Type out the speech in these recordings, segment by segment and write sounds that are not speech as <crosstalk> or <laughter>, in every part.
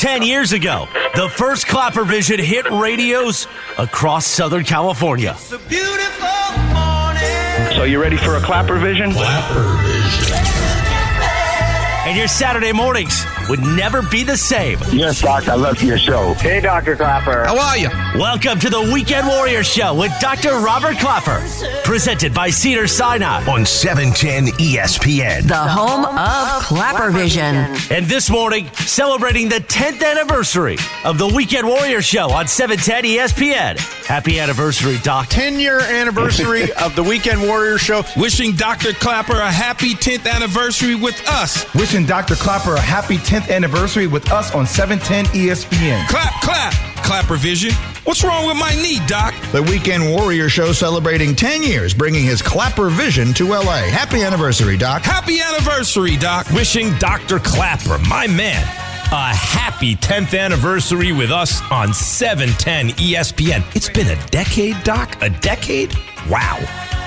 10 years ago, the first Klapper Vision hit radios across Southern California. So you ready for a clapper vision? And your Saturday mornings would never be the same. Yes, Doc, I love your show. Hey, Dr. Klapper. How are you? Welcome to the Weekend Warrior Show with Dr. Robert Klapper. Presented by Cedar Sinai. on 710 ESPN. The home of Klapper Vision. And this morning, celebrating the 10th anniversary of the Weekend Warrior Show on 710 ESPN. Happy anniversary, Doc. 10 year anniversary <laughs> of the Weekend Warrior Show. Wishing Dr. Klapper a happy 10th anniversary with us. Wishing Dr. Klapper a happy 10th anniversary with us on 710 ESPN. Clap, clap, clap revision. What's wrong with my knee, Doc? The Weekend Warrior Show celebrating 10 years, bringing his Klapper vision to LA. Happy anniversary, Doc. Happy anniversary, Doc. Wishing Dr. Klapper, my man, a happy 10th anniversary with us on 710 ESPN. It's been a decade, Doc? A decade? Wow.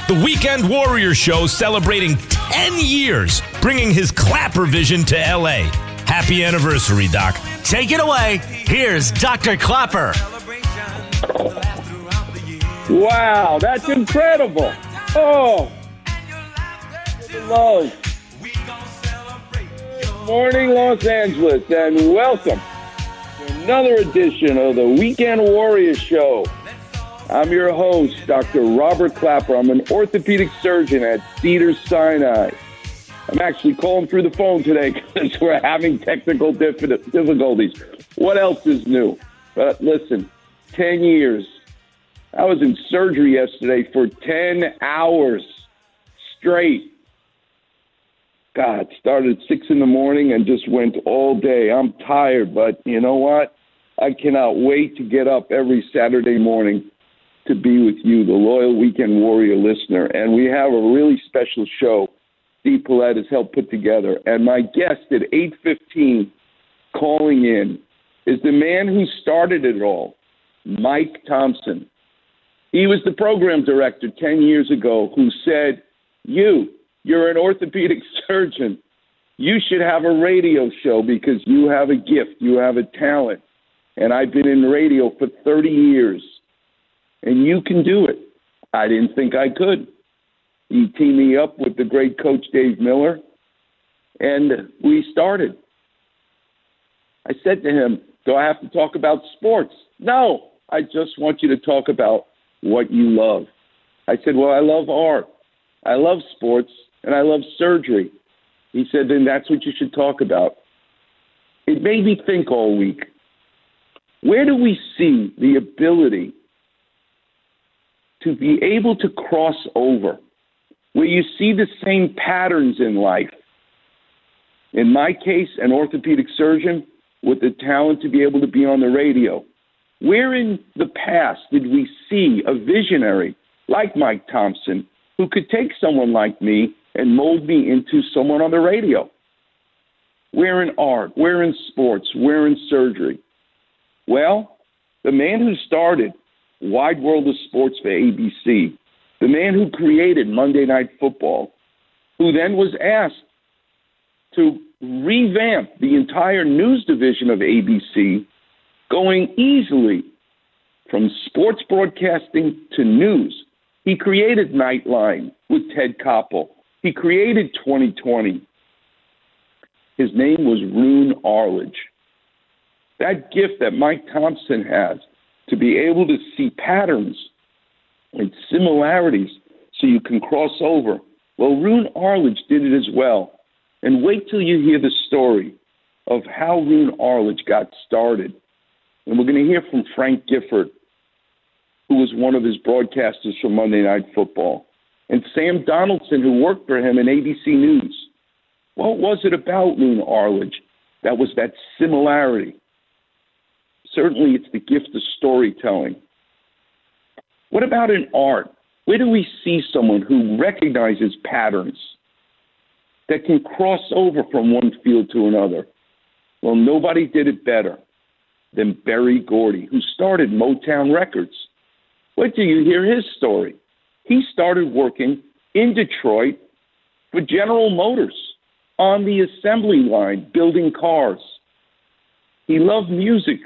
The Weekend Warrior Show celebrating 10 years, bringing his Klapper vision to LA. Happy anniversary, Doc. Take it away. Here's Dr. Klapper. Wow, that's incredible. Oh, hello. Good morning, Los Angeles, and welcome to another edition of the Weekend Warrior Show. I'm your host, Dr. Robert Klapper. I'm an orthopedic surgeon at Cedar Sinai. I'm actually calling through the phone today <laughs> because we're having technical difficulties. What else is new? But listen, 10 years. I was in surgery yesterday for 10 hours straight. God, started at 6 in the morning and just went all day. I'm tired, but you know what? I cannot wait to get up every Saturday morning to be with you, the loyal Weekend Warrior listener. And we have a really special show Steve Paulette has helped put together. And my guest at 8.15 calling in is the man who started it all, Mike Thompson. He was the program director 10 years ago who said, You, you're an orthopedic <laughs> surgeon. You should have a radio show because you have a gift, you have a talent. And I've been in radio for 30 years, and you can do it. I didn't think I could. He teamed me up with the great coach Dave Miller, and we started. I said to him, Do I have to talk about sports? No, I just want you to talk about what you love. I said, Well, I love art, I love sports, and I love surgery. He said, Then that's what you should talk about. It made me think all week. Where do we see the ability to be able to cross over, where you see the same patterns in life? In my case, an orthopedic surgeon with the talent to be able to be on the radio. Where in the past did we see a visionary like Mike Thompson who could take someone like me and mold me into someone on the radio? Where in art? Where in sports? Where in surgery? Well, the man who started Wide World of Sports for ABC, the man who created Monday Night Football, who then was asked to revamp the entire news division of ABC, going easily from sports broadcasting to news. He created Nightline with Ted Koppel. He created 2020. His name was Roone Arledge. That gift that Mike Thompson has to be able to see patterns and similarities so you can cross over. Well, Roone Arledge did it as well. And wait till you hear the story of how Roone Arledge got started. And we're going to hear from Frank Gifford, who was one of his broadcasters for Monday Night Football, and Sam Donaldson, who worked for him in ABC News. What was it about Roone Arledge That was that similarity. Certainly, it's the gift of storytelling. What about in art? Where do we see someone who recognizes patterns that can cross over from one field to another? Well, nobody did it better than Berry Gordy, who started Motown Records. Wait till you hear his story. He started working in Detroit for General Motors on the assembly line building cars. He loved music,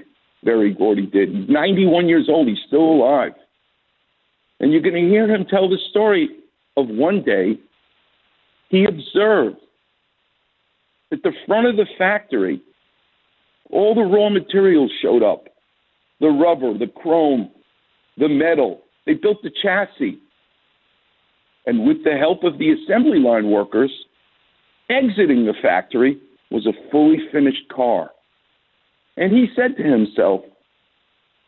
Berry Gordy did. He's 91 years old, he's still alive. And you're going to hear him tell the story of one day he observed at the front of the factory, all the raw materials showed up the rubber, the chrome, the metal. They built the chassis. And with the help of the assembly line workers, exiting the factory was a fully finished car. And he said to himself,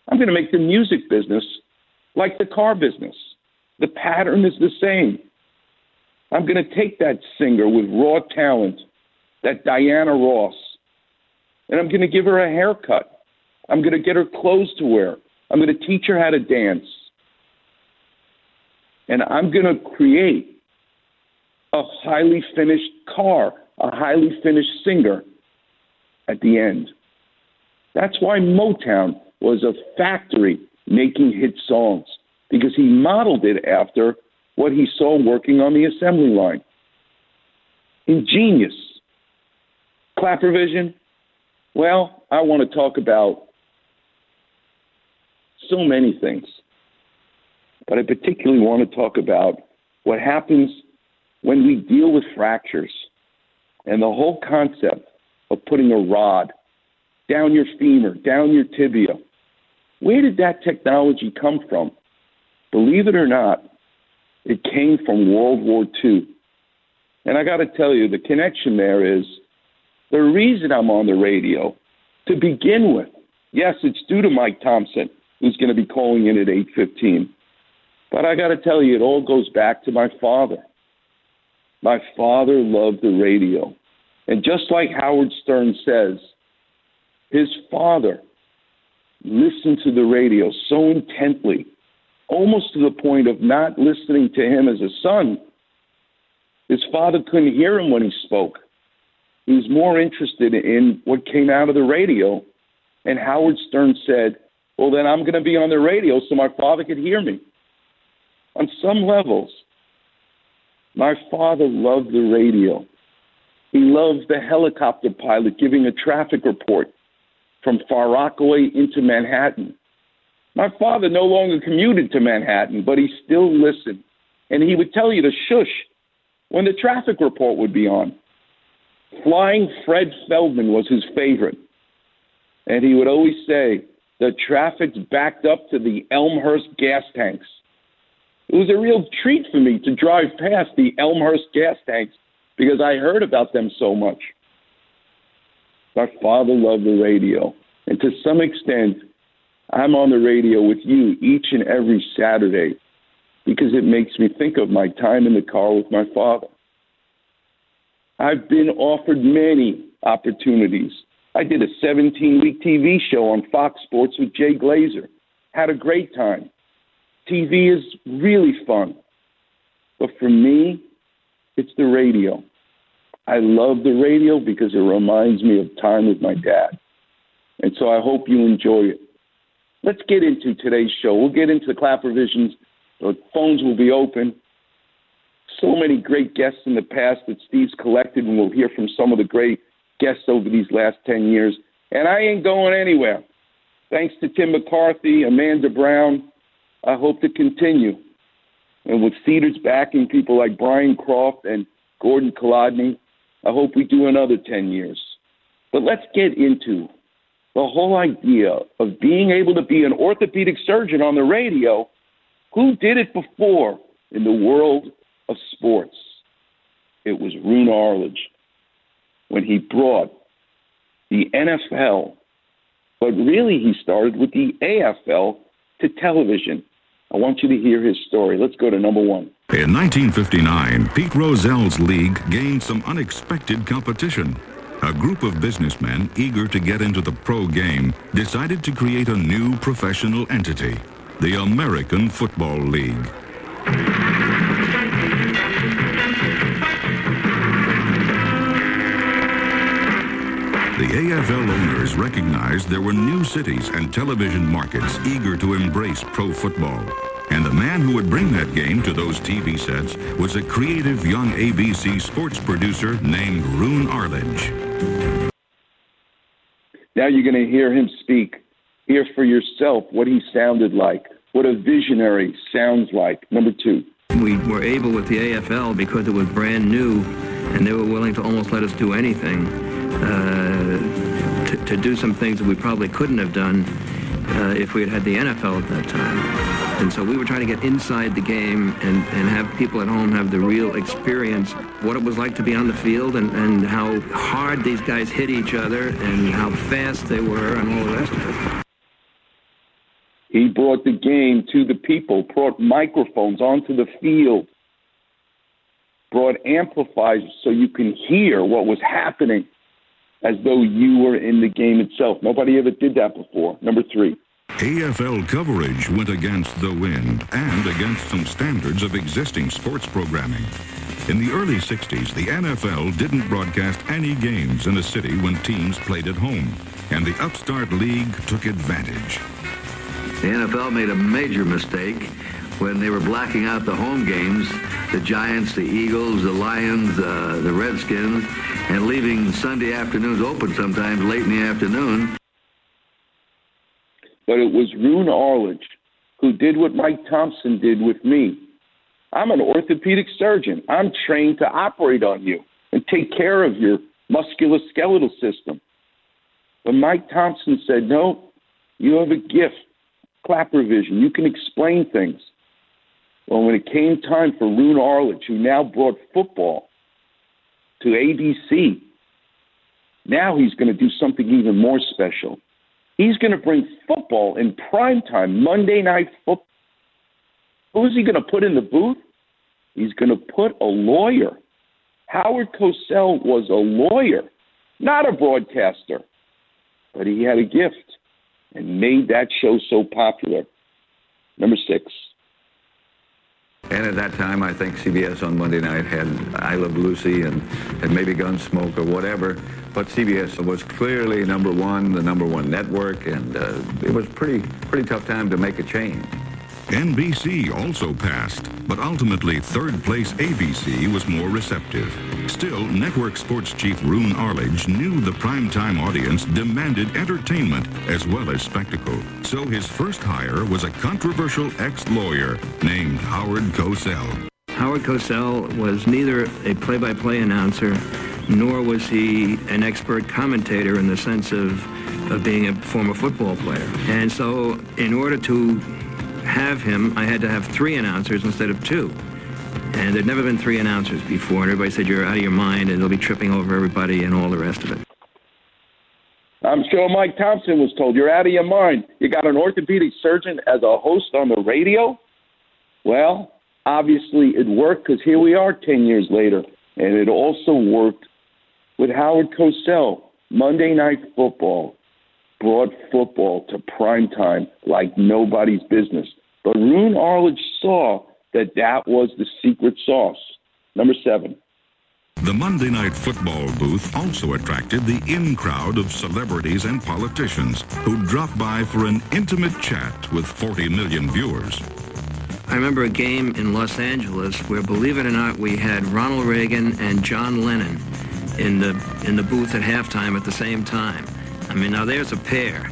I'm going to make the music business like the car business. The pattern is the same. I'm going to take that singer with raw talent, that Diana Ross, and I'm going to give her a haircut. I'm going to get her clothes to wear. I'm going to teach her how to dance. And I'm going to create a highly finished car, a highly finished singer at the end. That's why Motown was a factory making hit songs because he modeled it after what he saw working on the assembly line. Ingenious. Klapper vision. Well, I want to talk about so many things, but I particularly want to talk about what happens when we deal with fractures and the whole concept of putting a rod down your femur, down your tibia. Where did that technology come from? Believe it or not, it came from World War II. And I got to tell you, the connection there is the reason I'm on the radio to begin with. Yes, it's due to Mike Thompson, who's going to be calling in at 8:15. But I got to tell you, it all goes back to my father. My father loved the radio. And just like Howard Stern says, his father listened to the radio so intently, almost to the point of not listening to him as a son. His father couldn't hear him when he spoke. He was more interested in what came out of the radio. And Howard Stern said, Well, then I'm going to be on the radio so my father could hear me. On some levels, my father loved the radio. He loved the helicopter pilot giving a traffic report from Far Rockaway into Manhattan. My father no longer commuted to Manhattan, but he still listened. And he would tell you to shush when the traffic report would be on. Flying Fred Feldman was his favorite. And he would always say, the traffic's backed up to the Elmhurst gas tanks. It was a real treat for me to drive past the Elmhurst gas tanks because I heard about them so much. My father loved the radio. And to some extent, I'm on the radio with you each and every Saturday because it makes me think of my time in the car with my father. I've been offered many opportunities. I did a 17 week TV show on Fox Sports with Jay Glazer. Had a great time. TV is really fun. But for me, it's the radio. I love the radio because it reminds me of time with my dad. And so I hope you enjoy it. Let's get into today's show. We'll get into the Klapper Visions. The phones will be open. So many great guests in the past that Steve's collected, and we'll hear from some of the great guests over these last 10 years. And I ain't going anywhere. Thanks to Tim McCarthy, Amanda Brown, I hope to continue. And with Cedars backing people like Brian Croft and Gordon Kolodny, I hope we do another 10 years. But let's get into the whole idea of being able to be an orthopedic surgeon on the radio. Who did it before in the world of sports? It was Roone Arledge when he brought the NFL, but really he started with the AFL to television. I want you to hear his story. Let's go to number one. In 1959, Pete Rozelle's league gained some unexpected competition. a group of businessmen eager to get into the pro game decided to create a new professional entity, the American Football League. AFL owners recognized there were new cities and television markets eager to embrace pro football. And the man who would bring that game to those TV sets was a creative young ABC sports producer named Roone Arledge. Now you're going to hear him speak. Hear for yourself what he sounded like, what a visionary sounds like. Number two. We were able with the AFL because it was brand new and they were willing to almost let us do anything to, to, do some things that we probably couldn't have done uh, if we had had the NFL at that time. And so we were trying to get inside the game and, and have people at home have the real experience, what it was like to be on the field and, and how hard these guys hit each other and how fast they were and all the rest of it. He brought the game to the people, brought microphones onto the field, brought amplifiers so you can hear what was happening as though you were in the game itself. Nobody ever did that before. Number three. AFL coverage went against the wind and against some standards of existing sports programming. In the early 60s, the NFL didn't broadcast any games in a city when teams played at home, and the upstart league took advantage. The NFL made a major mistake when they were blacking out the home games, the Giants, the Eagles, the Lions, uh, the Redskins, and leaving Sunday afternoons open sometimes late in the afternoon. But it was Roone Arledge who did what Mike Thompson did with me. I'm an orthopedic surgeon. I'm trained to operate on you and take care of your musculoskeletal system. But Mike Thompson said, no, you have a gift, clapper vision. You can explain things. Well, when it came time for Roone Arledge, who now brought football to ABC. Now he's going to do something even more special. He's going to bring football in prime time, Monday night football. Who's he going to put in the booth? He's going to put a lawyer. Howard Cosell was a lawyer, not a broadcaster, but he had a gift and made that show so popular. Number six. And at that time, I think CBS on Monday night had I Love Lucy and, and maybe Gunsmoke or whatever. But CBS was clearly number one, the number one network, and uh, it was pretty pretty tough time to make a change. NBC also passed, but ultimately third place ABC was more receptive. Still, network sports chief Roone Arledge knew the primetime audience demanded entertainment as well as spectacle. So his first hire was a controversial ex-lawyer named Howard Cosell. Howard Cosell was neither a play-by-play announcer nor was he an expert commentator in the sense of, of being a former football player. And so in order to have him, I had to have three announcers instead of two. And there'd never been three announcers before, and everybody said, you're out of your mind, and they'll be tripping over everybody and all the rest of it. I'm sure Mike Thompson was told, you're out of your mind. You got an orthopedic surgeon as a host on the radio? Well, obviously it worked because here we are 10 years later. And it also worked with Howard Cosell. Monday Night Football brought football to prime time like nobody's business. But Roone Arledge saw that that was the secret sauce. Number seven. The Monday Night Football booth also attracted the in crowd of celebrities and politicians who dropped by for an intimate chat with 40 million viewers. I remember a game in Los Angeles where, believe it or not, we had Ronald Reagan and John Lennon in the in the booth at halftime at the same time. I mean, now there's a pair.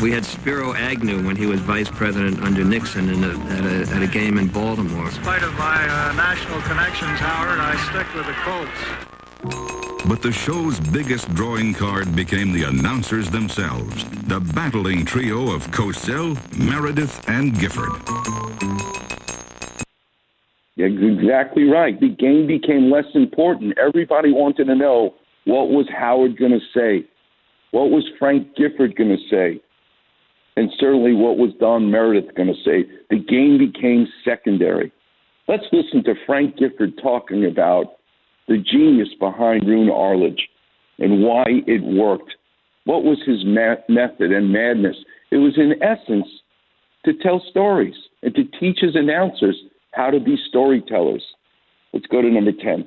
We had Spiro Agnew when he was vice president under Nixon a, at, a, at, a, game in Baltimore. In spite of my uh, national connections, Howard, I stick with the Colts. But the show's biggest drawing card became the announcers themselves, the battling trio of Cosell, Meredith, and Gifford. Yeah, exactly right. The game became less important. Everybody wanted to know what was Howard going to say. What was Frank Gifford going to say? And certainly what was Don Meredith going to say? The game became secondary. Let's listen to Frank Gifford talking about the genius behind Roone Arledge. and why it worked. What was his ma- method and madness? It was, in essence, to tell stories and to teach his announcers how to be storytellers. Let's go to number 10.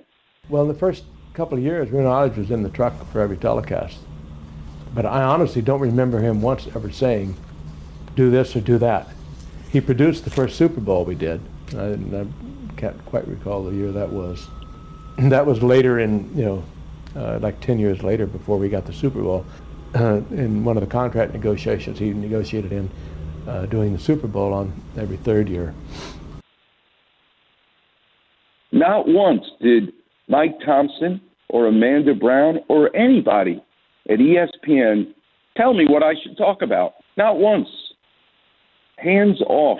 Well, in the first couple of years, Roone Arledge was in the truck for every telecast. But I honestly don't remember him once ever saying, do this or do that. He produced the first Super Bowl we did. I, I can't quite recall the year that was. <clears throat> that was later in, you know, uh, like 10 years later before we got the Super Bowl. Uh, in one of the contract negotiations, he negotiated in uh, doing the Super Bowl on every third year. Not once did Mike Thompson or Amanda Brown or anybody at ESPN tell me what I should talk about. Not once. Hands off.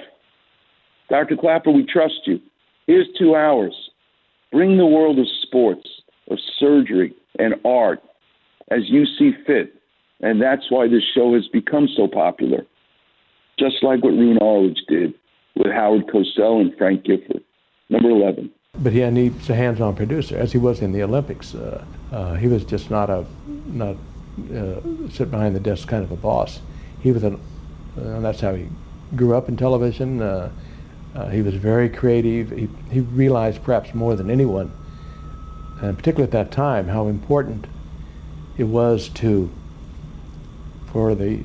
Dr. Klapper, we trust you. Here's two hours. Bring the world of sports, of surgery, and art as you see fit. And that's why this show has become so popular. Just like what Roone Arledge did with Howard Cosell and Frank Gifford. Number 11. But he needs a hands-on producer, as he was in the Olympics. Uh, uh, he was just not a not uh, sit behind the desk kind of a boss. He was an, and that's how he grew up in television. Uh, uh, he was very creative. He, he realized perhaps more than anyone, and particularly at that time, how important it was to for the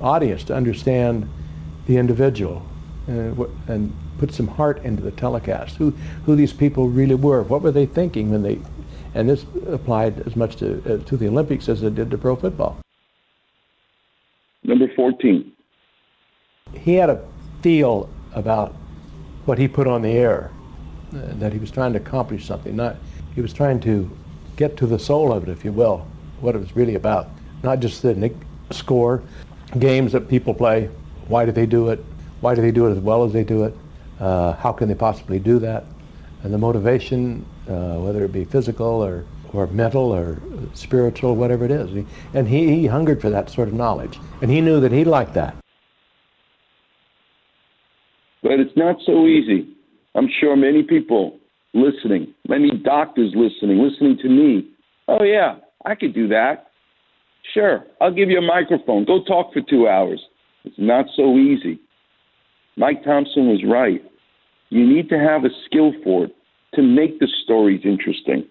audience to understand the individual and, and put some heart into the telecast. Who who these people really were? What were they thinking when they? And this applied as much to uh, to the Olympics as it did to pro football. Number fourteen. He had a feel about what he put on the air, uh, that he was trying to accomplish something. Not he was trying to get to the soul of it, if you will, what it was really about. Not just the score, games that people play. Why do they do it? Why do they do it as well as they do it? Uh, how can they possibly do that? And the motivation, uh, whether it be physical or, or mental or spiritual, whatever it is. And he, he hungered for that sort of knowledge. And he knew that he liked that. But it's not so easy. I'm sure many people listening, many doctors listening, listening to me. Oh, yeah, I could do that. Sure, I'll give you a microphone. Go talk for two hours. It's not so easy. Mike Thompson was right. You need to have a skill for it to make the stories interesting.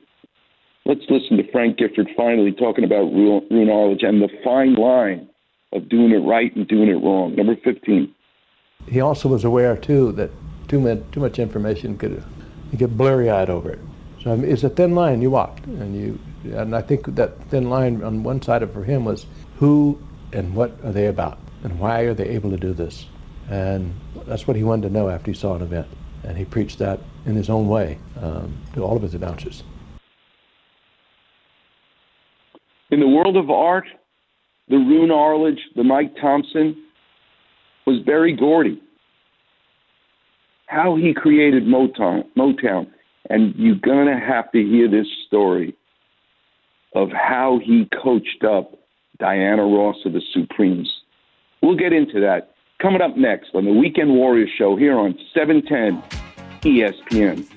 Let's listen to Frank Gifford finally talking about Roone Arledge and the fine line of doing it right and doing it wrong. Number 15. He also was aware, too, that too much, too much information could you get blurry-eyed over it. So I mean, it's a thin line you walked, and you, and I think that thin line on one side of for him was who and what are they about, and why are they able to do this? And that's what he wanted to know after he saw an event. And he preached that in his own way um, to all of his announcers. In the world of art, the Roone Arledge, the Mike Thompson, was Berry Gordy. How he created Motown, Motown. And you're going to have to hear this story of how he coached up Diana Ross of the Supremes. We'll get into that Coming up next on the Weekend Warriors Show here on 710 ESPN.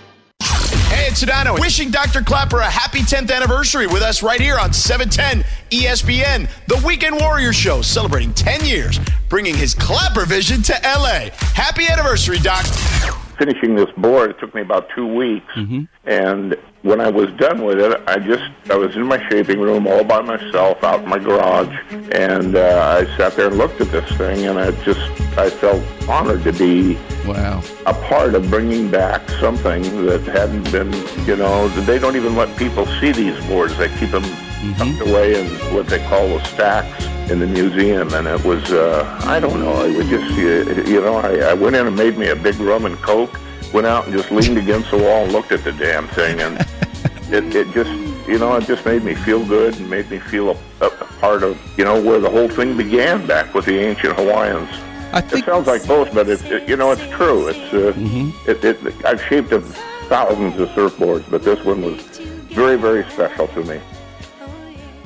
It's Sedano wishing Dr. Klapper a happy 10th anniversary with us right here on 710 ESPN, the Weekend Warrior Show, celebrating 10 years, bringing his Klapper vision to LA. Happy anniversary, Doc. Finishing this board, it took me about two weeks. Mm-hmm. And when I was done with it, I just, I was in my shaping room all by myself out in my garage. And uh, I sat there and looked at this thing, and I just, I felt honored to be wow a part of bringing back something that hadn't been, you know, they don't even let people see these boards. They keep them mm-hmm. tucked away in what they call the stacks. in the museum, and it was uh, I don't know. It was just you know I, I went in and made me a big rum and coke. Went out and just leaned against the wall and looked at the damn thing, and <laughs> it, it just you know it just made me feel good and made me feel a, a part of you know where the whole thing began back with the ancient Hawaiians. I think it sounds like both, but it, it you know it's true. It's uh, it, it I've shaped thousands of surfboards, but this one was very very special to me.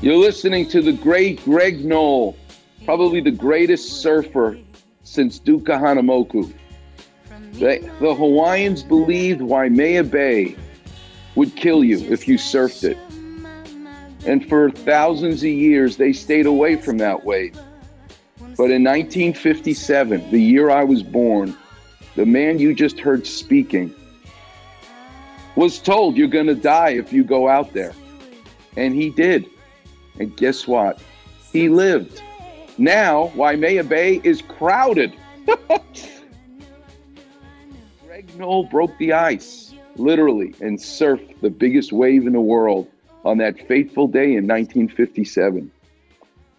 You're listening to the great Greg Noll, probably the greatest surfer since Duke Kahanamoku. The, the Hawaiians believed Waimea Bay would kill you if you surfed it. And for thousands of years, they stayed away from that wave. But in 1957, the year I was born, the man you just heard speaking was told you're going to die if you go out there. And he did. And guess what? He lived. Now, Waimea Bay is crowded. <laughs> Greg Noll broke the ice, literally, and surfed the biggest wave in the world on that fateful day in 1957.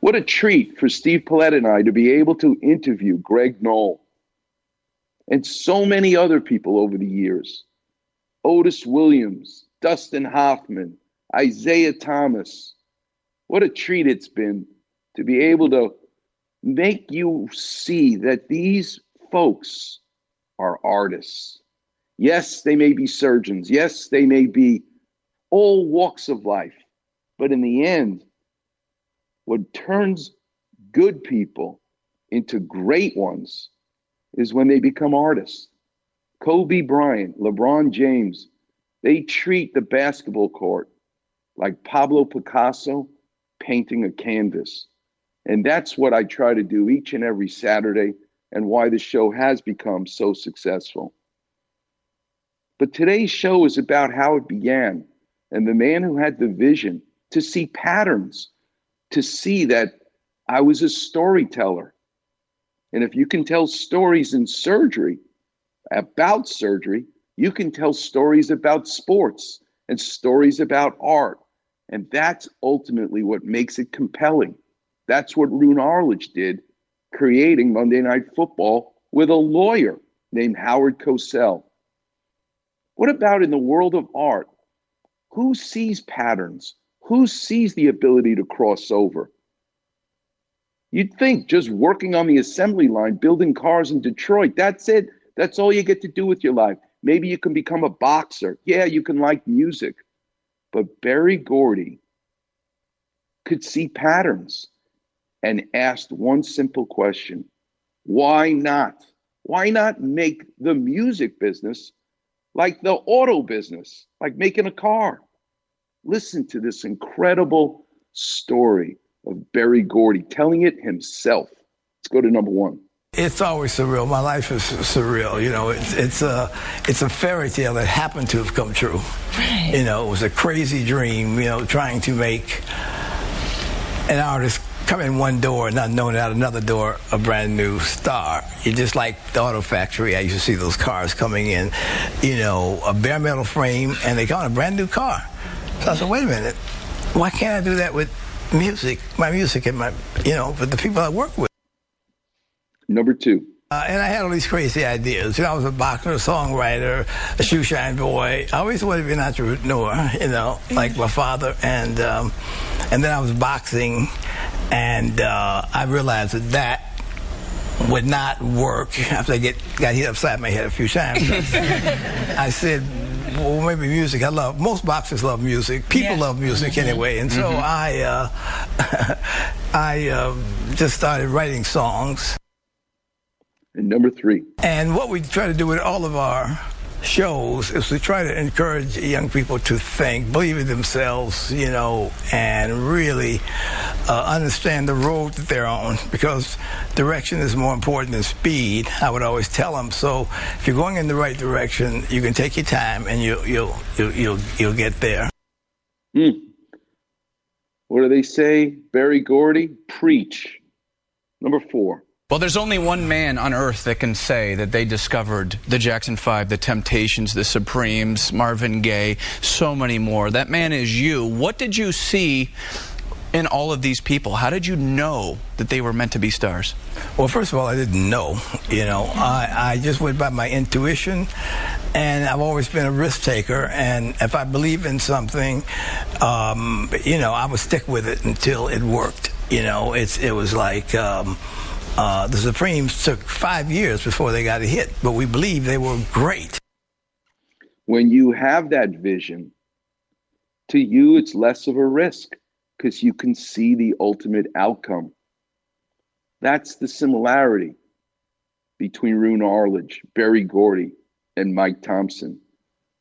What a treat for Steve Paulette and I to be able to interview Greg Noll and so many other people over the years Otis Williams, Dustin Hoffman, Isaiah Thomas. What a treat it's been to be able to make you see that these folks are artists. Yes, they may be surgeons. Yes, they may be all walks of life. But in the end, what turns good people into great ones is when they become artists. Kobe Bryant, LeBron James, they treat the basketball court like Pablo Picasso painting a canvas. And that's what I try to do each and every Saturday and why the show has become so successful. But today's show is about how it began and the man who had the vision to see patterns, to see that I was a storyteller. And if you can tell stories in surgery about surgery, you can tell stories about sports and stories about art. And that's ultimately what makes it compelling. That's what Roone Arledge did, creating Monday Night Football with a lawyer named Howard Cosell. What about in the world of art? Who sees patterns? Who sees the ability to cross over? You'd think just working on the assembly line, building cars in Detroit, that's it. That's all you get to do with your life. Maybe you can become a boxer. Yeah, you can like music. But Berry Gordy could see patterns and asked one simple question Why not? Why not make the music business like the auto business, like making a car? Listen to this incredible story of Berry Gordy telling it himself. Let's go to number one. It's always surreal. My life is surreal. You know, it's it's a it's a fairy tale that happened to have come true. Right. You know, it was a crazy dream. You know, trying to make an artist come in one door and not knowing out another door a brand new star. You just like the auto factory. I used to see those cars coming in. You know, a bare metal frame, and they got a brand new car. So I said, wait a minute, why can't I do that with music, my music, and my you know, with the people I work with? Number two. Uh, and I had all these crazy ideas. You know, I was a boxer, a songwriter, a shoe shine boy. I always wanted to be an entrepreneur, you know, like my father. And um, and then I was boxing, and uh, I realized that that would not work after I get got hit upside my head a few times. <laughs> <laughs> I said, well, maybe music. I love most boxers love music. People Yeah. love music Mhm. anyway, and so Mhm. I uh, <laughs> I uh, just started writing songs. And number three. And what we try to do with all of our shows is to try to encourage young people to think, believe in themselves, you know, and really uh, understand the road that they're on because direction is more important than speed. I would always tell them. So if you're going in the right direction, you can take your time and you, you'll, you'll, you'll, you'll get there. Hmm. What do they say? Berry Gordy, preach. Number four. Well, there's only one man on earth that can say that they discovered the Jackson Five, the Temptations, the Supremes, Marvin Gaye, so many more. That man is you. What did you see in all of these people? How did you know that they were meant to be stars? Well, first of all, I didn't know. You know, I, I just went by my intuition, and I've always been a risk taker. And if I believe in something, um, you know, I would stick with it until it worked. You know, it's it was like. Um, uh, the Supremes took five years before they got a hit, but we believe they were great. When you have that vision, to you, it's less of a risk because you can see the ultimate outcome. That's the similarity between Roone Arledge, Berry Gordy, and Mike Thompson.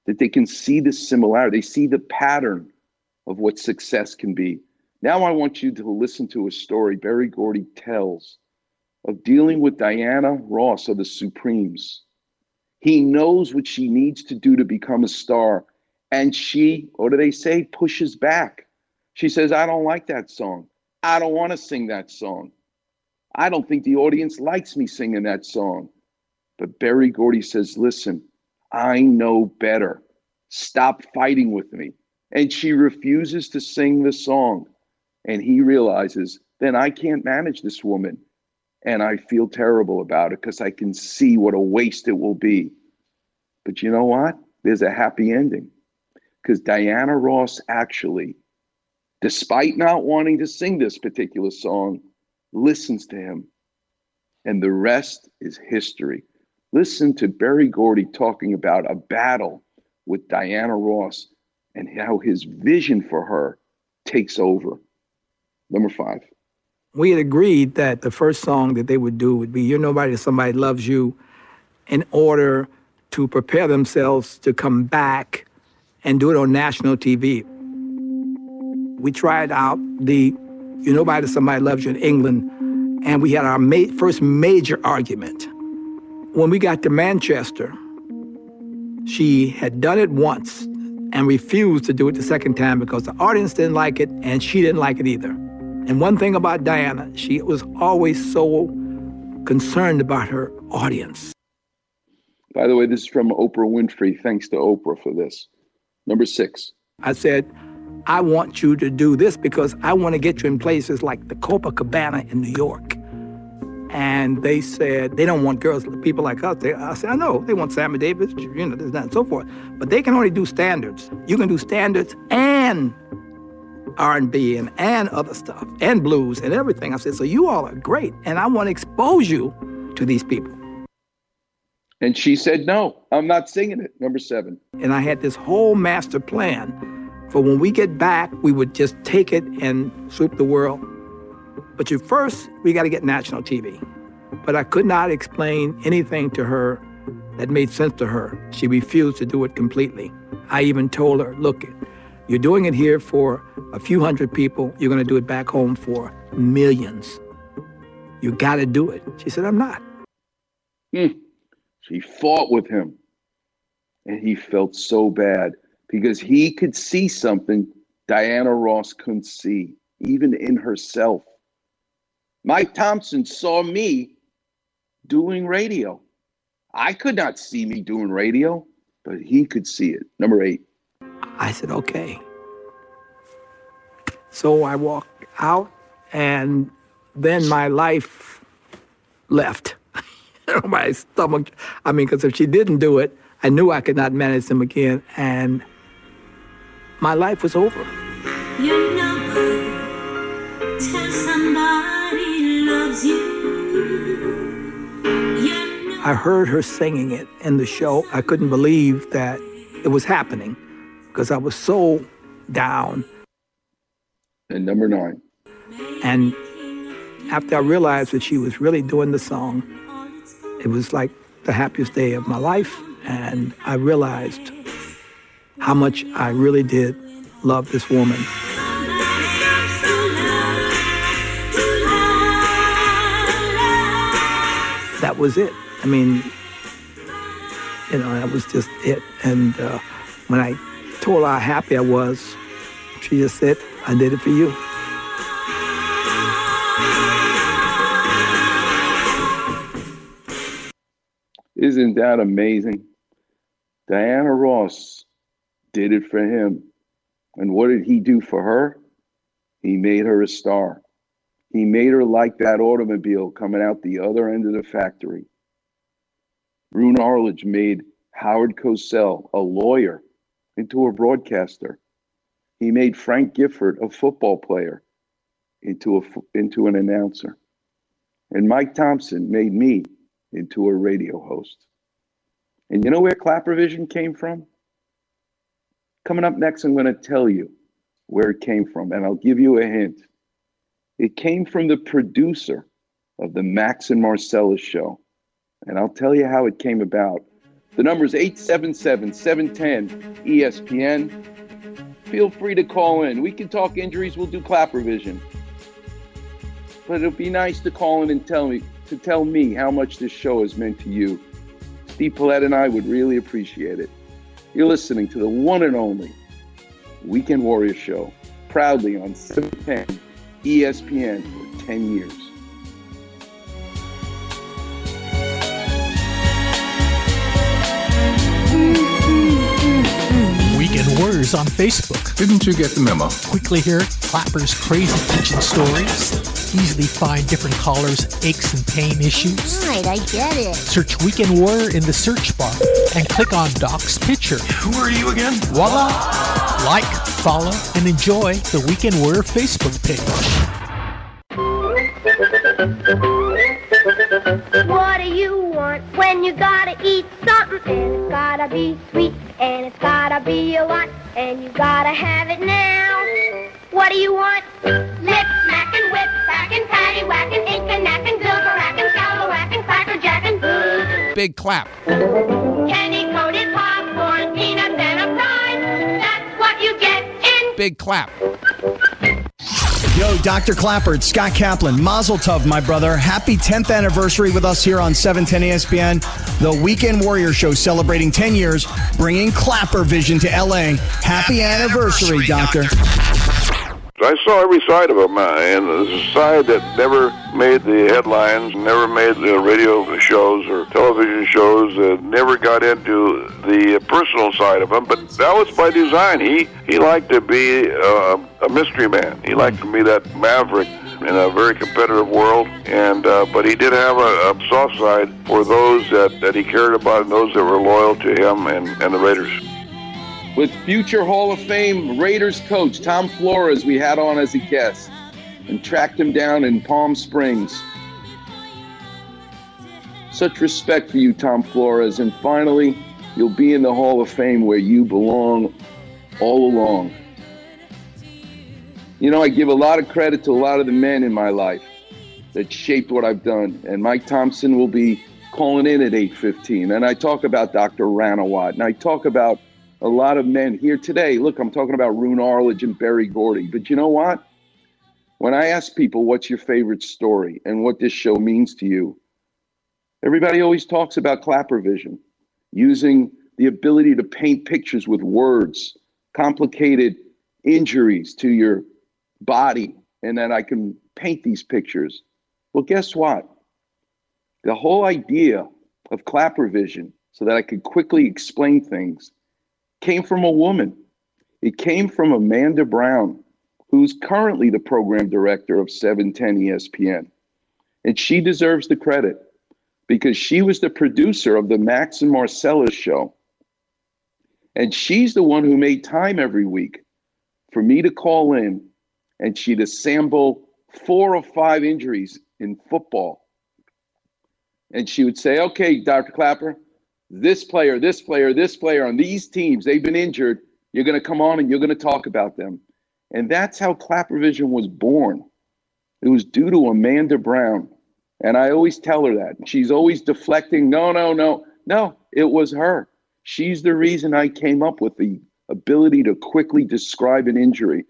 That they can see the similarity, they see the pattern of what success can be. Now, I want you to listen to a story Berry Gordy tells of dealing with Diana Ross of the Supremes. He knows what she needs to do to become a star. And she, what do they say, pushes back. She says, I don't like that song. I don't want to sing that song. I don't think the audience likes me singing that song. But Berry Gordy says, Listen, I know better. Stop fighting with me. And she refuses to sing the song. And he realizes, then I can't manage this woman and I feel terrible about it because I can see what a waste it will be. But you know what? There's a happy ending because Diana Ross actually, despite not wanting to sing this particular song, listens to him. And the rest is history. Listen to Berry Gordy talking about a battle with Diana Ross and how his vision for her takes over. Number five we had agreed that the first song that they would do would be You're Nobody, Somebody Loves You in order to prepare themselves to come back and do it on national TV. We tried out the You're Nobody, Somebody Loves You in England, and we had our ma- first major argument. When we got to Manchester, she had done it once and refused to do it the second time because the audience didn't like it and she didn't like it either. And one thing about Diana, she was always so concerned about her audience. By the way, this is from Oprah Winfrey. Thanks to Oprah for this. Number six. I said, I want you to do this because I want to get you in places like the Copacabana in New York. And they said they don't want girls, people like us. They, I said, I know, they want Sammy Davis, you know, this, that, and so forth. But they can only do standards. You can do standards and R&B and, and other stuff and blues and everything. I said, so you all are great and I want to expose you to these people. And she said, no, I'm not singing it. Number seven. And I had this whole master plan for when we get back, we would just take it and sweep the world. But you first, we got to get national TV. But I could not explain anything to her that made sense to her. She refused to do it completely. I even told her, look, you're doing it here for a few hundred people. You're going to do it back home for millions. You got to do it. She said, I'm not. Hmm. She fought with him. And he felt so bad because he could see something Diana Ross couldn't see, even in herself. Mike Thompson saw me doing radio. I could not see me doing radio, but he could see it. Number eight. I said, okay. So I walked out, and then my life left. <laughs> my stomach, I mean, because if she didn't do it, I knew I could not manage them again, and my life was over. You know, tell somebody loves you. I heard her singing it in the show. I couldn't believe that it was happening because I was so down. And number nine. And after I realized that she was really doing the song, it was like the happiest day of my life. And I realized how much I really did love this woman. That was it. I mean, you know, that was just it. And uh, when I told her how happy I was. She just said, I did it for you. Isn't that amazing? Diana Ross did it for him. And what did he do for her? He made her a star. He made her like that automobile coming out the other end of the factory. Roone Arledge made Howard Cosell, a lawyer, into a broadcaster. He made Frank Gifford, a football player, into, a, into an announcer. And Mike Thompson made me into a radio host. And you know where Klappervision came from? Coming up next, I'm going to tell you where it came from, and I'll give you a hint. It came from the producer of the Max and Marcellus show, and I'll tell you how it came about. The number is 877 710 ESPN. Feel free to call in. We can talk injuries, we'll do Klapper Vision. But it'll be nice to call in and tell me to tell me how much this show has meant to you. Steve Paulette and I would really appreciate it. You're listening to the one and only Weekend Warrior Show, proudly on 710 ESPN for 10 years. Warriors on Facebook. Didn't you get the memo? Quickly hear Klapper's crazy kitchen stories. Easily find different callers' aches and pain issues. Right, I get it. Search Weekend Warrior in the search bar and click on Doc's picture. Who are you again? Voila! Like, follow, and enjoy the Weekend Warrior Facebook page. What do you want when you gotta eat something? And it's gotta be sweet, and it's gotta be a lot, and you gotta have it now. What do you want? Lip smacking, whip smacking, patty whacking, ink and knacking, silver racking, scalpel whacking, cracker jacking. Big clap. Candy coated popcorn, peanuts and a fries. That's what you get in Big clap. Yo, Dr. Klapper, Scott Kaplan. Mazel Tov, my brother. Happy 10th anniversary with us here on 710 ESPN, the Weekend Warrior Show celebrating 10 years, bringing Klapper Vision to LA. Happy, anniversary, Doctor. I saw every side of him, uh, and the side that never made the headlines, never made the radio shows or television shows, uh, never got into the personal side of him. But that was by design. He he liked to be uh, a mystery man. He liked to be that maverick in a very competitive world. And uh, but he did have a, a soft side for those that, that he cared about and those that were loyal to him and, and the Raiders. With future Hall of Fame Raiders coach Tom Flores, we had on as a guest and tracked him down in Palm Springs. Such respect for you, Tom Flores. And finally, you'll be in the Hall of Fame where you belong all along. You know, I give a lot of credit to a lot of the men in my life that shaped what I've done. And Mike Thompson will be calling in at 8.15. And I talk about Dr. Ranawat. And I talk about a lot of men here today. Look, I'm talking about Roone Arledge and Berry Gordy. But you know what? When I ask people what's your favorite story and what this show means to you, everybody always talks about Klapper vision, using the ability to paint pictures with words, complicated injuries to your body, and then I can paint these pictures. Well, guess what? The whole idea of Klapper vision, so that I could quickly explain things, came from a woman. It came from Amanda Brown, who's currently the program director of 710 ESPN. And she deserves the credit because she was the producer of the Max and Marcellus show. And she's the one who made time every week for me to call in and she'd assemble four or five injuries in football. And she would say, okay, Dr. Klapper, this player, this player, this player on these teams, they've been injured. You're going to come on and you're going to talk about them. And that's how Klapper Vision was born. It was due to Amanda Brown. And I always tell her that. She's always deflecting. No, no, no. No, it was her. She's the reason I came up with the ability to quickly describe an injury.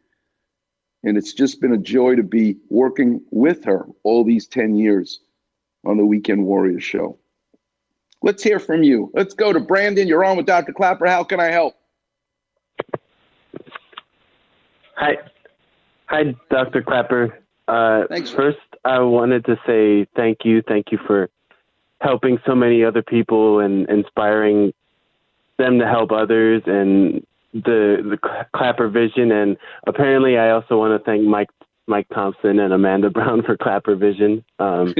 And it's just been a joy to be working with her all these 10 years on the Weekend Warriors show. Let's hear from you. Let's go to Brandon. You're on with Dr. Klapper. How can I help? Hi. Hi, Dr. Klapper. Uh, Thanks. First, I wanted to say thank you. Thank you for helping so many other people and inspiring them to help others and the the Klapper Vision. And apparently, I also want to thank Mike Mike Thompson and Amanda Brown for Klapper Vision. Um,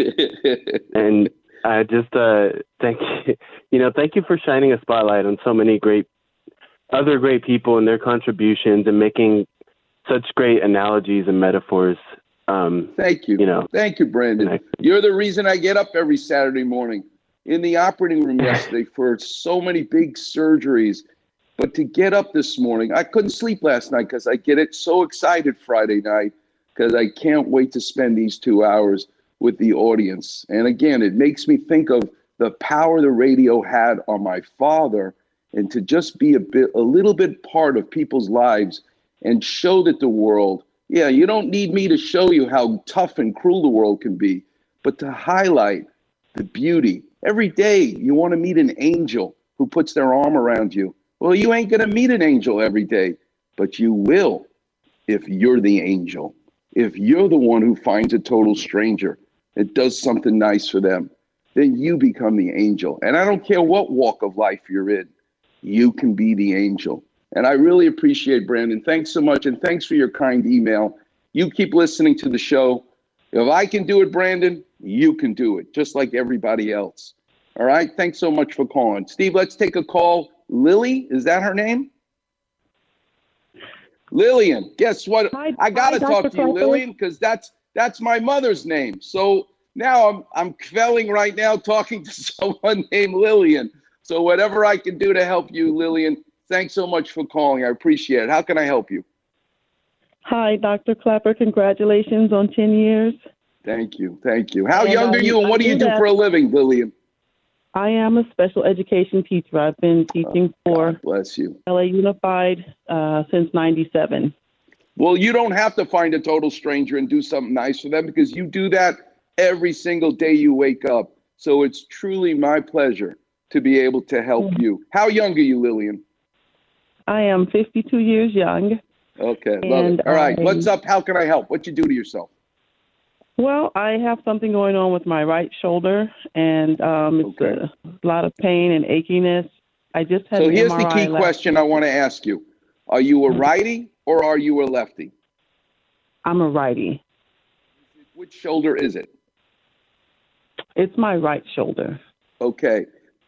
<laughs> and I just uh, thank <laughs> you, you know, thank you for shining a spotlight on so many great other great people and their contributions and making such great analogies and metaphors. Um, Thank you. You know, Thank you, Brandon. You're the reason I get up every Saturday morning in the operating room <laughs> yesterday for so many big surgeries. But to get up this morning, I couldn't sleep last night because I get it so excited Friday night because I can't wait to spend these two hours with the audience. And again, it makes me think of the power the radio had on my father and to just be a bit a little bit part of people's lives and show that the world yeah you don't need me to show you how tough and cruel the world can be but to highlight the beauty. Every day you want to meet an angel who puts their arm around you. Well you ain't going to meet an angel every day but you will if you're the angel if you're the one who finds a total stranger that does something nice for them then you become the angel and i don't care what walk of life you're in you can be the angel. And I really appreciate Brandon. Thanks so much. And thanks for your kind email. You keep listening to the show. If I can do it, Brandon, you can do it, just like everybody else. All right. Thanks so much for calling. Steve, let's take a call. Lily, is that her name? Lillian, guess what? I gotta talk Dr. to you, Lillian, because that's that's my mother's name. So now I'm I'm quelling right now talking to <laughs> someone named Lillian. So whatever I can do to help you, Lillian, thanks so much for calling. I appreciate it. How can I help you? Hi, Dr. Klapper. Congratulations on 10 years. Thank you. Thank you. How And young I- are you and I what do you do that- for a living, Lillian? I am a special education teacher. I've been teaching for Bless you. LA Unified uh, since 97. Well, you don't have to find a total stranger and do something nice for them because you do that every single day you wake up. So it's truly my pleasure to be able to help you. How young are you, Lillian? I am 52 years young. Okay, love it. All right, I- what's up? How can I help? What you do to yourself? Well, I have something going on with my right shoulder, and um, it's a lot of pain and achiness. I just had So here's the key last question I want to ask you. Are you a righty or are you a lefty? I'm a righty. Which shoulder is it? It's my right shoulder. Okay.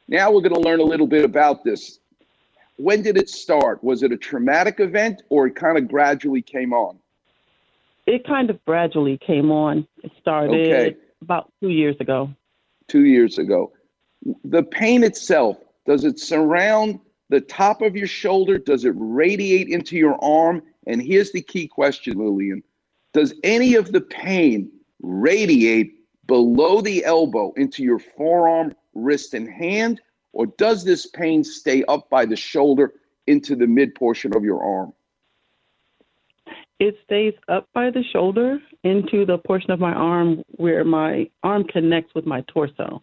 Now we're going to learn a little bit about this. When did it start? Was it a traumatic event or it kind of gradually came on? It kind of gradually came on. It started Okay. about two years ago. Two years ago. The pain itself, does it surround the top of your shoulder? Does it radiate into your arm? And here's the key question, Lillian. Does any of the pain radiate below the elbow into your forearm, wrist, and hand? Or does this pain stay up by the shoulder into the mid portion of your arm? It stays up by the shoulder into the portion of my arm where my arm connects with my torso.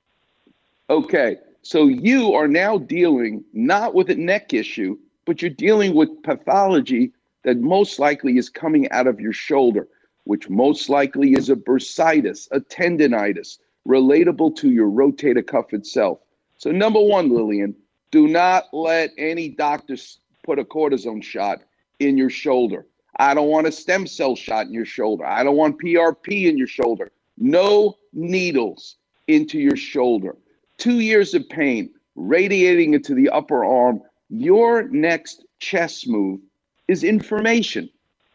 Okay, so you are now dealing not with a neck issue, but you're dealing with pathology that most likely is coming out of your shoulder, which most likely is a bursitis, a tendonitis, relatable to your rotator cuff itself. So, number one, Lillian, do not let any doctor put a cortisone shot in your shoulder. I don't want a stem cell shot in your shoulder. I don't want PRP in your shoulder. No needles into your shoulder. Two years of pain radiating into the upper arm. Your next chess move is information.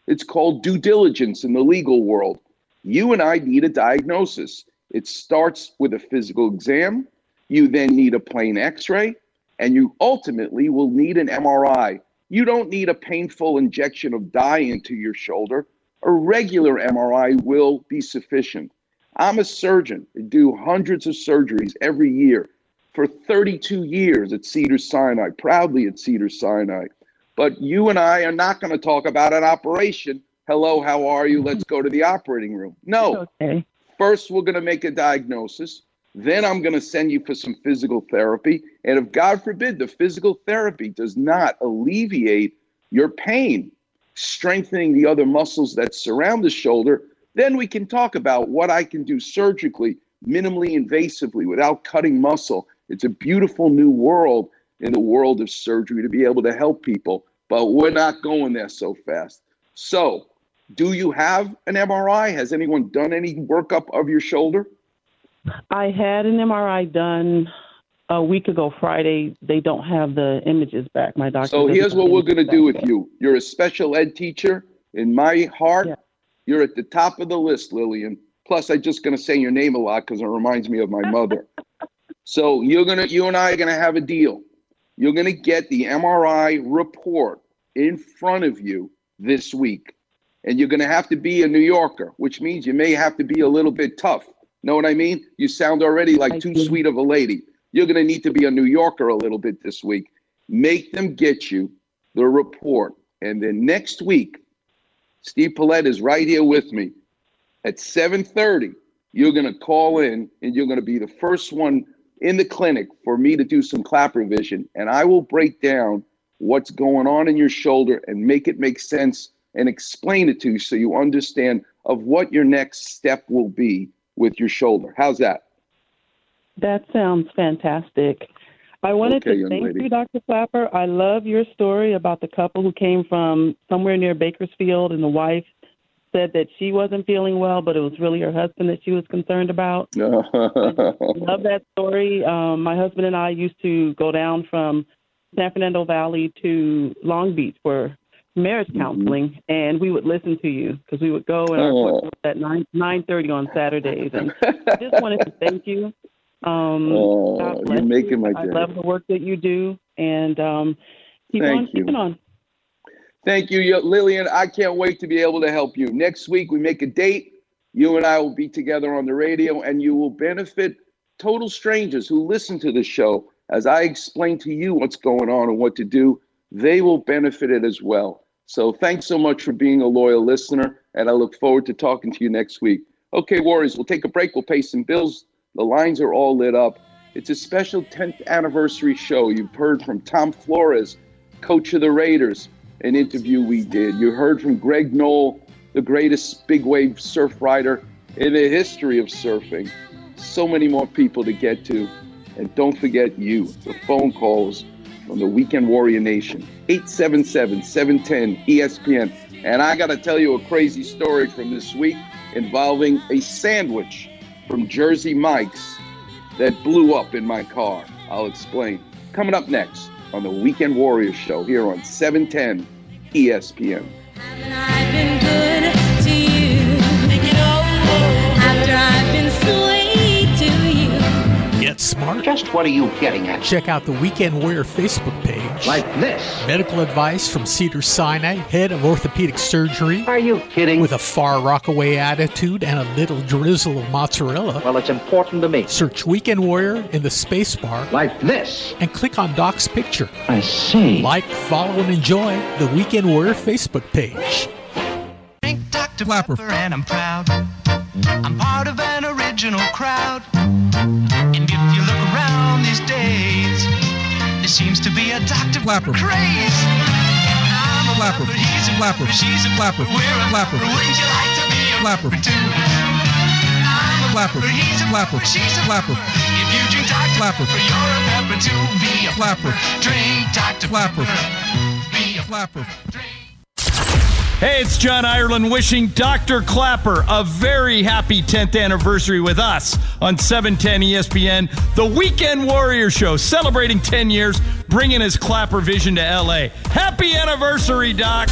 It's called due diligence in the legal world. You and I need a diagnosis. It starts with a physical exam. You then need a plain x ray, and you ultimately will need an MRI. You don't need a painful injection of dye into your shoulder. A regular MRI will be sufficient. I'm a surgeon. I do hundreds of surgeries every year for 32 years at Cedar Sinai, proudly at Cedar Sinai. But you and I are not going to talk about an operation. Hello, how are you? Let's go to the operating room. No. Okay. First, we're going to make a diagnosis. Then I'm going to send you for some physical therapy. And if God forbid the physical therapy does not alleviate your pain, strengthening the other muscles that surround the shoulder, then we can talk about what I can do surgically, minimally invasively, without cutting muscle. It's a beautiful new world in the world of surgery to be able to help people, but we're not going there so fast. So, Do you have an MRI? Has anyone done any workup of your shoulder? I had an MRI done a week ago Friday. They don't have the images back. My doctor. So here's what we're going to do with you. You're a special ed teacher. In my heart, you're at the top of the list, Lillian. Plus, I'm just going to say your name a lot because it reminds me of my mother. so you're gonna, you and I are going to have a deal. You're going to get the MRI report in front of you this week, and you're going to have to be a New Yorker, which means you may have to be a little bit tough. Know what I mean? You sound already like too sweet of a lady. You're going to need to be a New Yorker a little bit this week. Make them get you the report. And then next week, Steve Paulette is right here with me at 7:30. You're going to call in and you're going to be the first one in the clinic for me to do some Klapper Vision and I will break down what's going on in your shoulder and make it make sense and explain it to you so you understand of what your next step will be with your shoulder. How's that? That sounds fantastic. I wanted Okay, to thank lady. you, Dr. Klapper. I love your story about the couple who came from somewhere near Bakersfield, and the wife said that she wasn't feeling well, but it was really her husband that she was concerned about. <laughs> love that story. Um, my husband and I used to go down from San Fernando Valley to Long Beach for marriage Mm-hmm. counseling, and we would listen to you because we would go and our Oh. was at nine nine thirty on Saturdays. And I just wanted to thank you. Um, Oh, you're making you. my day. I love the work that you do, and um, keep Thank on you. keeping on. Thank you, Lillian. I can't wait to be able to help you. Next week, we make a date. You and I will be together on the radio, and you will benefit total strangers who listen to the show. As I explain to you what's going on and what to do, they will benefit it as well. So thanks so much for being a loyal listener, and I look forward to talking to you next week. Okay, Warriors, we'll take a break. We'll pay some bills. The lines are all lit up. It's a special 10th anniversary show. You've heard from Tom Flores, coach of the Raiders, an interview we did. You heard from Greg Noll, the greatest big wave surf rider in the history of surfing. So many more people to get to. And don't forget you, the phone calls from the Weekend Warrior Nation, 877 710 ESPN. And I got to tell you a crazy story from this week involving a sandwich from Jersey Mike's that blew up in my car. I'll explain. Coming up next on the Weekend Warriors Show here on E 710 ESPN. Get smart. Just what are you getting at? Check out the Weekend Warrior Facebook page. Like this. Medical advice from Cedar Sinai, head of orthopedic surgery. Are you kidding? With a far rockaway attitude and a little drizzle of mozzarella. Well, it's important to me. Search Weekend Warrior in the space bar. Like this. And click on Doc's picture. I see. Like, follow, and enjoy the Weekend Warrior Facebook page. Dr. Klapper. And I'm proud. I'm part of an original crowd. These days, there seems to be a Dr. Klapper. craze. I'm a Klapper. he's a Klapper. she's a Klapper. We're a Klapper. Wouldn't you like to be a Klapper. too? I'm a Klapper. he's a Klapper. she's a Klapper. If you drink Dr. Klapper. you're a pepper too. Be a Klapper. Drink Dr. Klapper. Be a Klapper. Hey, it's John Ireland wishing Dr. Klapper a very happy 10th anniversary with us on 710 ESPN, the Weekend Warrior Show, celebrating 10 years, bringing his Klapper vision to LA. Happy anniversary, Doc.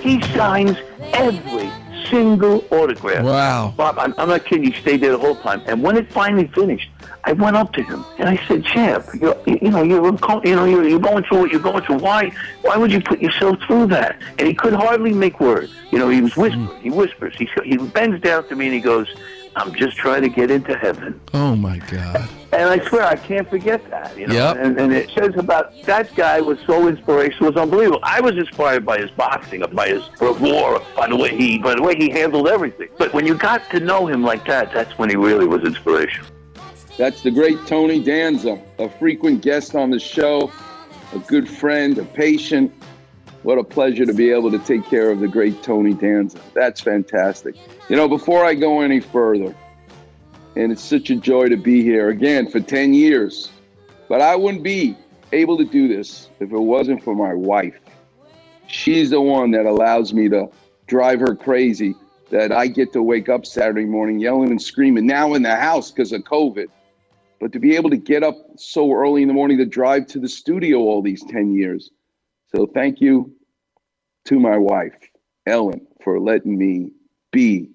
He signs every single autograph. Wow. Bob, I'm, I'm not kidding. You stayed there the whole time. And when it finally finished, I went up to him and I said, "Champ, you're, you know, you're, you know, you're, you're going through what you're going through. Why, why would you put yourself through that?" And he could hardly make words. You know, he was hmm. whispering. He whispers. He he bends down to me and he goes, "I'm just trying to get into heaven." Oh my God. And I swear I can't forget that. You know, Yep. and, and it says about that guy was so inspirational, it was unbelievable. I was inspired by his boxing, by his bravura, by the way he, by the way he handled everything. But when you got to know him like that, that's when he really was inspirational. That's the great Tony Danza, a frequent guest on the show, a good friend, a patient. What a pleasure to be able to take care of the great Tony Danza. That's fantastic. You know, before I go any further, and it's such a joy to be here again for 10 years, but I wouldn't be able to do this if it wasn't for my wife. She's the one that allows me to drive her crazy that I get to wake up Saturday morning yelling and screaming now in the house because of COVID. But to be able to get up so early in the morning to drive to the studio all these 10 years. So thank you to my wife, Ellen, for letting me be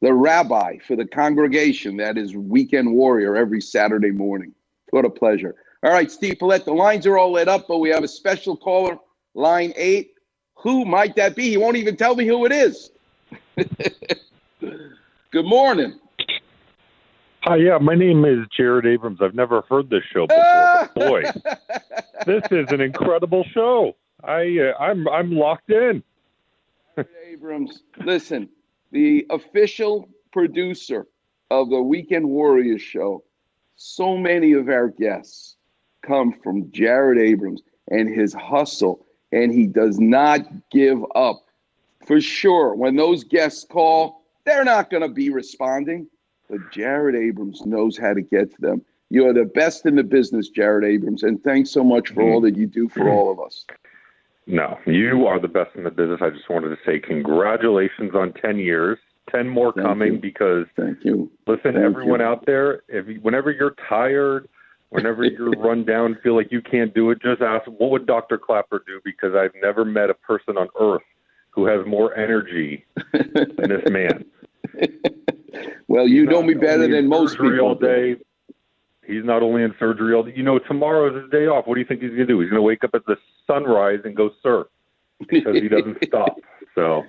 the rabbi for the congregation that is Weekend Warrior every Saturday morning. What a pleasure. All right, Steve Paulette, the lines are all lit up, but we have a special caller, line eight. Who might that be? He won't even tell me who it is. <laughs> Good morning. Hi, yeah, my name is Jared Abrams. I've never heard this show before, <laughs> boy, this is an incredible show. I uh, I'm I'm locked in. Jared Abrams, listen, the official producer of the Weekend Warriors show. So many of our guests come from Jared Abrams and his hustle, and he does not give up. For sure, when those guests call, they're not going to be responding, but Jared Abrams knows how to get to them. You are the best in the business, Jared Abrams, and thanks so much for all that you do for all of us. No, you are the best in the business. I just wanted to say congratulations on 10 years. 10 more Thank coming you. because Thank you. listen, Thank everyone you. out there, if you, whenever you're tired, whenever you're <laughs> run down, feel like you can't do it, just ask what would Dr. Klapper do because I've never met a person on earth who has more energy than this man. <laughs> <laughs> Well, you know me better than most surgery people. all day. He's not only in surgery all day. You know, tomorrow is his day off. What do you think he's going to do? He's going to wake up at the sunrise and go surf because he doesn't <laughs> stop. So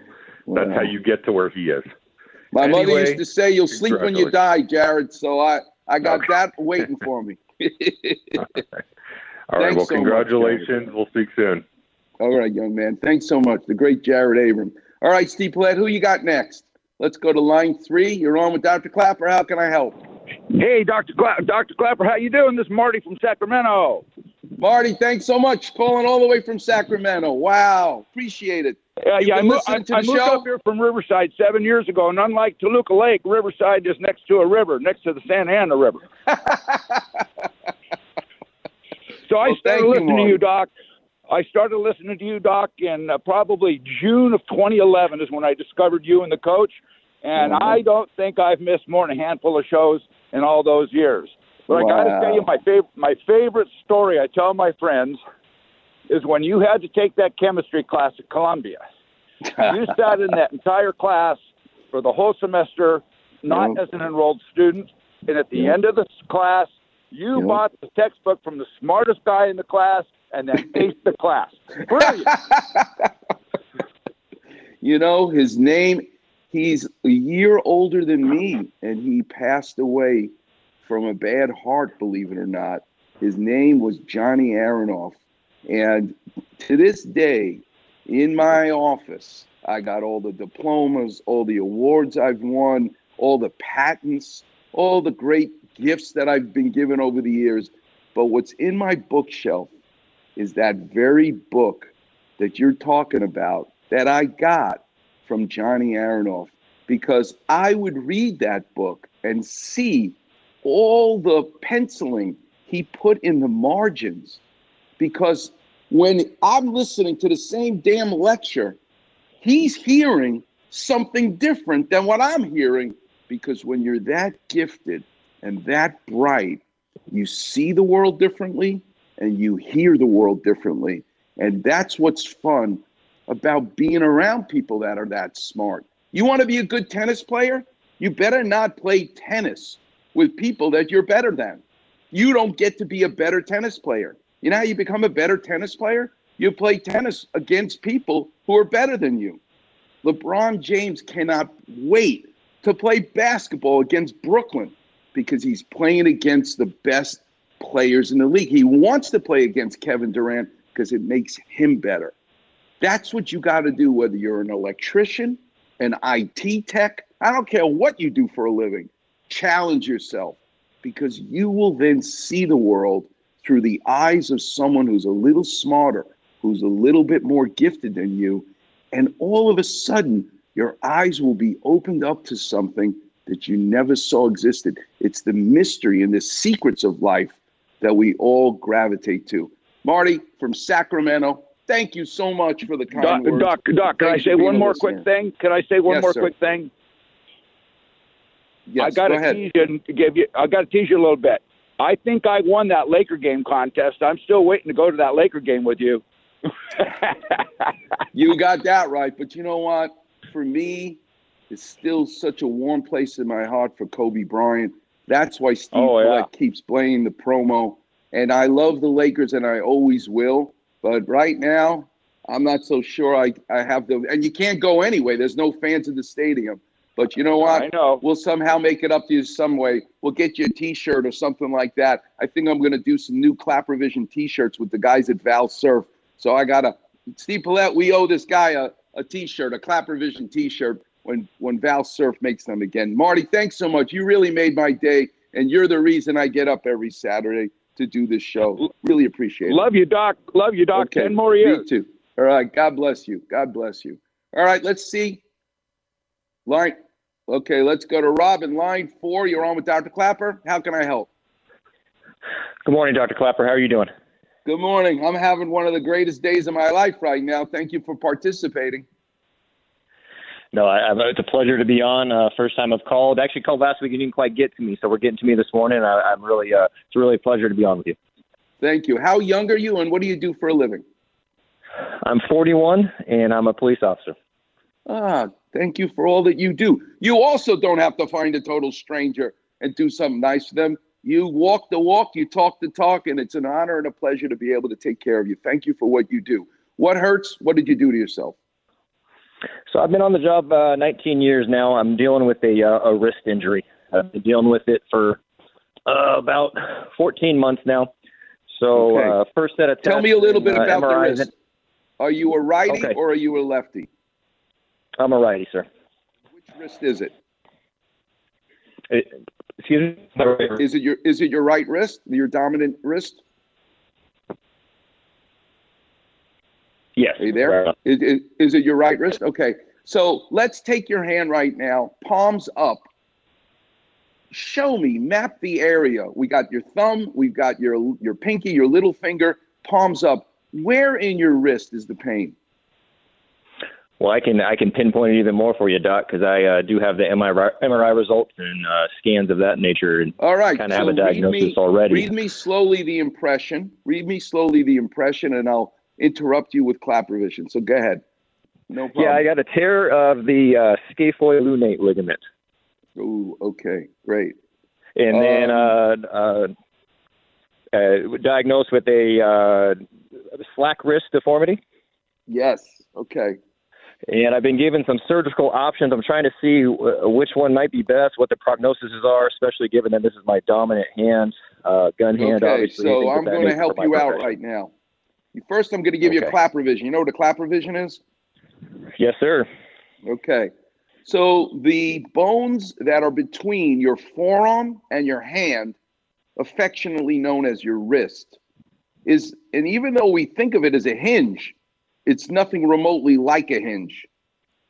that's how you get to where he is. My mother used to say, "You'll sleep when you die, Jared." So I, I got that waiting for me. <laughs> All right. Thanks well, so much, congratulations. we'll speak soon. All right, young man. Thanks so much. The great Jared Abram. All right, Steve Platt, who you got next? Let's go to line three. You're on with Dr. Klapper. How can I help? Hey, Dr. Cla- Dr. Klapper, how you doing? This is Marty from Sacramento. Marty, thanks so much. Calling all the way from Sacramento. Wow. Appreciate it. Uh, yeah, I, mo- I, to I moved show? up here from Riverside seven years ago, and unlike Toluca Lake, Riverside is next to a river, next to the Santa Ana River. <laughs> so I Well, started thank you, listening to you, Doc. I started listening to you, Doc, in uh, probably June of 2011 is when I discovered you and the coach. And Uh-huh. I don't think I've missed more than a handful of shows in all those years. But I got to tell you, my favorite my favorite story I tell my friends is when you had to take that chemistry class at Columbia. you <laughs> sat in that entire class for the whole semester, not Yep. as an enrolled student. And at the Yep. end of the class, you Yep. bought the textbook from the smartest guy in the class and then aced the class. Brilliant. <laughs> You know, his name, he's a year older than me, and he passed away from a bad heart, believe it or not. His name was Johnny Aronoff. And to this day, in my office, I got all the diplomas, all the awards I've won, all the patents, all the great gifts that I've been given over the years. But what's in my bookshelf is that very book that you're talking about that I got from Johnny Aronoff because I would read that book and see all the penciling he put in the margins. Because when I'm listening to the same damn lecture, he's hearing something different than what I'm hearing. Because when you're that gifted and that bright, you see the world differently and you hear the world differently. And that's what's fun about being around people that are that smart. You want to be a good tennis player? You better not play tennis with people that you're better than. You don't get to be a better tennis player. You know how you become a better tennis player? You play tennis against people who are better than you. LeBron James cannot wait to play basketball against Brooklyn because he's playing against the best players in the league. He wants to play against Kevin Durant because it makes him better. That's what you got to do, whether you're an electrician, an IT tech, I don't care what you do for a living. Challenge yourself because you will then see the world through the eyes of someone who's a little smarter, who's a little bit more gifted than you. And all of a sudden, your eyes will be opened up to something that you never saw existed. It's the mystery and the secrets of life that we all gravitate to. Marty from Sacramento, Thank you so much for the kind Doc, words. Doc, Doc, can I say one more listener. quick thing? Can I say one Yes, more sir. quick thing? Yes, I got go to tease you and give you. I got to tease you a little bit. I think I won that Laker game contest. I'm still waiting to go to that Laker game with you. <laughs> You got that right. But you know what? For me, it's still such a warm place in my heart for Kobe Bryant. That's why Steve Oh, yeah. Keeps playing the promo. And I love the Lakers and I always will. But right now, I'm not so sure I, I have the and you can't go anyway. There's no fans in the stadium. But you know what? I know. We'll somehow make it up to you some way. We'll get you a T-shirt or something like that. I think I'm going to do some new Klapper Vision T-shirts with the guys at Val Surf. So I got to Steve Paulette. We owe this guy a, a T-shirt, a Klapper Vision T-shirt when when Val Surf makes them again. Marty, thanks so much. You really made my day, and you're the reason I get up every Saturday to do this show. Really appreciate it. Love you, Doc. Love you, Doc. Okay, Ten more years. Me years. too. All right. God bless you. God bless you. All right. Let's see. Line. Okay. Let's go to Robin. Line four. You're on with Dr. Klapper. How can I help? Good morning, Dr. Klapper. How are you doing? Good morning. I'm having one of the greatest days of my life right now. Thank you for participating. No, I, it's a pleasure to be on. Uh, first time I've called. Actually, called last week. You didn't quite get to me, so we're getting to me this morning. I, I'm really, uh, it's really a pleasure to be on with you. Thank you. How young are you, and what do you do for a living? I'm 41, and I'm a police officer. Ah, thank you for all that you do. You also don't have to find a total stranger and do something nice for them. You walk the walk, you talk the talk, and it's an honor and a pleasure to be able to take care of you. Thank you for what you do. What hurts? What did you do to yourself? So I've been on the job uh, 19 years now. I'm dealing with a, uh, a wrist injury. I've been dealing with it for uh, about 14 months now. So Okay. uh, first set of tests. Tell me a little bit and, uh, about the MRIs. wrist. Are you a righty Okay. or are you a lefty? I'm a righty, sir. Which wrist is it? Uh, excuse me. Is it your is it your right wrist? Your dominant wrist? Yes. Are you there? Is, is, is it your right wrist? Okay. So let's take your hand right now, palms up. Show me, map the area. We got your thumb, we've got your your pinky, your little finger, palms up. Where in your wrist is the pain? Well, I can I can pinpoint it even more for you, Doc, because I uh, do have the MRI, MRI results and uh, scans of that nature, and All right. kind of so have a diagnosis me, already. Read me slowly the impression. Read me slowly the impression, and I'll interrupt you with Klapper Vision. So go ahead. No problem. Yeah, I got a tear of the uh, scaphoid lunate ligament, Ooh, okay, great. and then uh, uh, uh, diagnosed with a uh, SLAC wrist deformity. Yes. Okay. And I've been given some surgical options. I'm trying to see which one might be best, what the prognoses are, especially given that this is my dominant hand, uh, gun hand. Okay, obviously, so I'm going to help you out right now. First, I'm going to give you a Klapper Vision. You know what a Klapper Vision is? Yes, sir. Okay. So the bones that are between your forearm and your hand, affectionately known as your wrist, is, and even though we think of it as a hinge, it's nothing remotely like a hinge.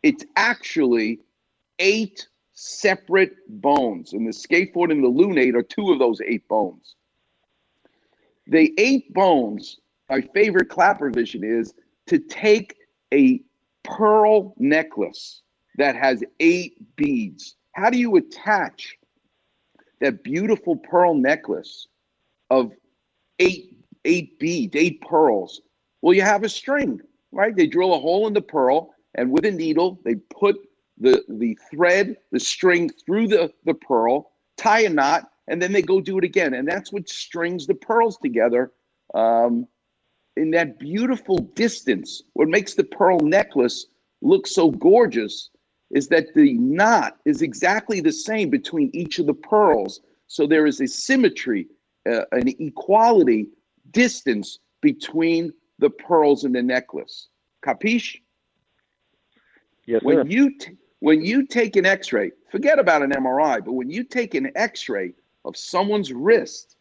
It's actually eight separate bones. And the scaphoid and the lunate are two of those eight bones. The eight bones, my favorite Klapper Vision is to take a pearl necklace that has eight beads. How do you attach that beautiful pearl necklace of eight eight beads, eight pearls? Well, you have a string, right? They drill a hole in the pearl, and with a needle, they put the the thread, the string through the the pearl, tie a knot, and then they go do it again, and that's what strings the pearls together. Um, in that beautiful distance, what makes the pearl necklace look so gorgeous is that the knot is exactly the same between each of the pearls. So there is a symmetry, uh, an equality distance between the pearls in the necklace. Capiche? Yes, when sir. you t- when you take an X-ray, forget about an MRI, but when you take an X-ray of someone's wrist,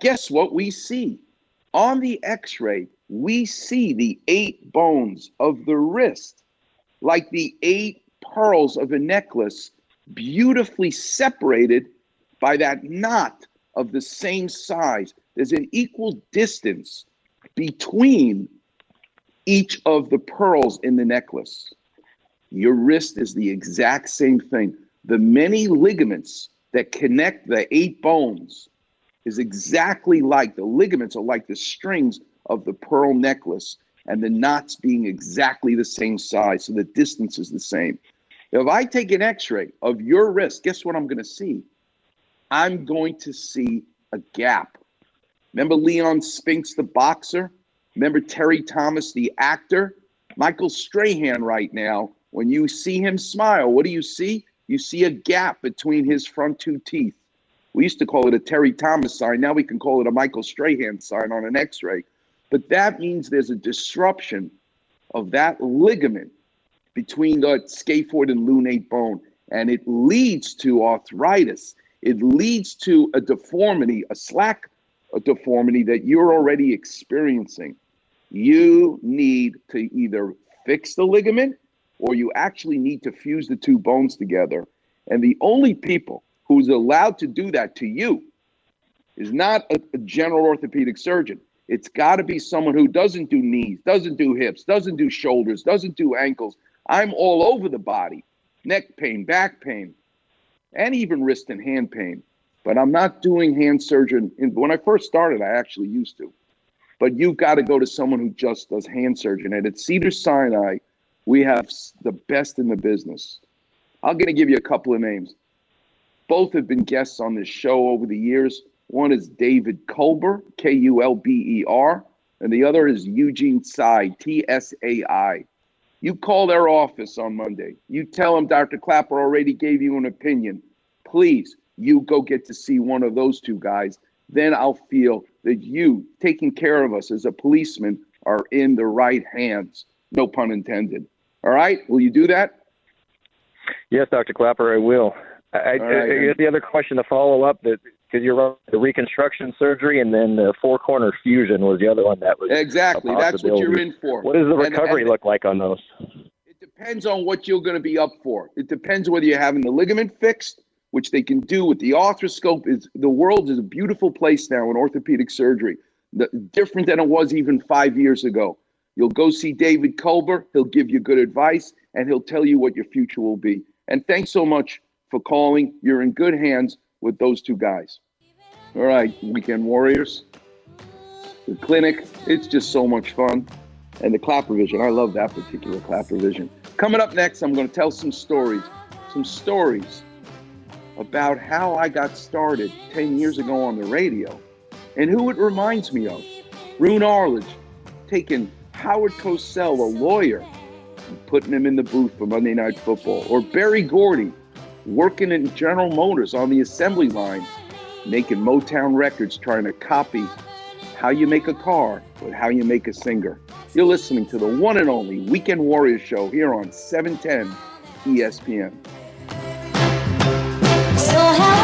guess what we see? On the X-ray, we see the eight bones of the wrist, like the eight pearls of a necklace, beautifully separated by that knot of the same size. There's an equal distance between each of the pearls in the necklace. Your wrist is the exact same thing. The many ligaments that connect the eight bones is exactly like the ligaments are like the strings of the pearl necklace and the knots being exactly the same size. So the distance is the same. If I take an x ray of your wrist, guess what I'm going to see? I'm going to see a gap. Remember Leon Spinks, the boxer? Remember Terry Thomas, the actor? Michael Strahan, right now, when you see him smile, what do you see? You see a gap between his front two teeth. We used to call it a Terry Thomas sign. Now we can call it a Michael Strahan sign on an x ray. But that means there's a disruption of that ligament between the scaphoid and lunate bone, and it leads to arthritis. It leads to a deformity, a SLAC a deformity that you're already experiencing. You need to either fix the ligament or you actually need to fuse the two bones together. And the only people who's allowed to do that to you is not a, a general orthopedic surgeon. It's got to be someone who doesn't do knees, doesn't do hips, doesn't do shoulders, doesn't do ankles. I'm all over the body neck pain, back pain, and even wrist and hand pain. But I'm not doing hand surgery. When I first started, I actually used to. But you've got to go to someone who just does hand surgery. And at Cedar Sinai, we have the best in the business. I'm going to give you a couple of names. Both have been guests on this show over the years. One is David Kulber, K U L B E R, and the other is Eugene Tsai, T S A I. You call their office on Monday. You tell them Dr. Klapper already gave you an opinion. Please, you go get to see one of those two guys. Then I'll feel that you taking care of us as a policeman are in the right hands. No pun intended. All right? Will you do that? Yes, Dr. Klapper, I will. I, right. I, the other question to follow up that because you're right, the reconstruction surgery and then the four corner fusion was the other one that was exactly that's what you're in for. What does the And- recovery and look like on those? It depends on what you're going to be up for. It depends whether you're having the ligament fixed, which they can do with the arthroscope. Is the world is a beautiful place now in orthopedic surgery, the, different than it was even five years ago. You'll go see David Kulber. He'll give you good advice and he'll tell you what your future will be. And thanks so much for calling. You're in good hands with those two guys. All right, weekend warriors. The clinic, it's just so much fun. And the clap Vision, I love that particular clap Vision. Coming up next, I'm going to tell some stories, some stories about how I got started 10 years ago on the radio and who it reminds me of. Roone Arledge taking Howard Cosell, a lawyer, and putting him in the booth for Monday Night Football. Or Berry Gordy working in General Motors on the assembly line, making Motown records, trying to copy how you make a car, but how you make a singer. You're listening to the one and only Weekend Warrior Show here on E 710 ESPN. It's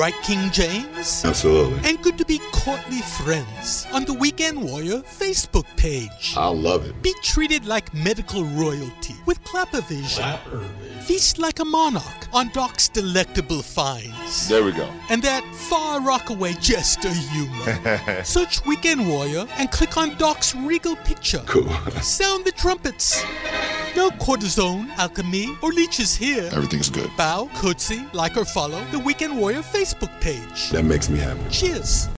right, King James? Absolutely. And good to be courtly friends on the Weekend Warrior Facebook page. I love it. Be treated like medical royalty with Klappervision. Feast like a monarch on Doc's delectable finds. There we go. And that far rockaway jester humor. <laughs> Search Weekend Warrior and click on Doc's regal picture. Cool. <laughs> Sound the trumpets. No cortisone, alchemy, or leeches here. Everything's good. Bow, curtsy, like or follow the Weekend Warrior Facebook page. That makes me happy. Cheers.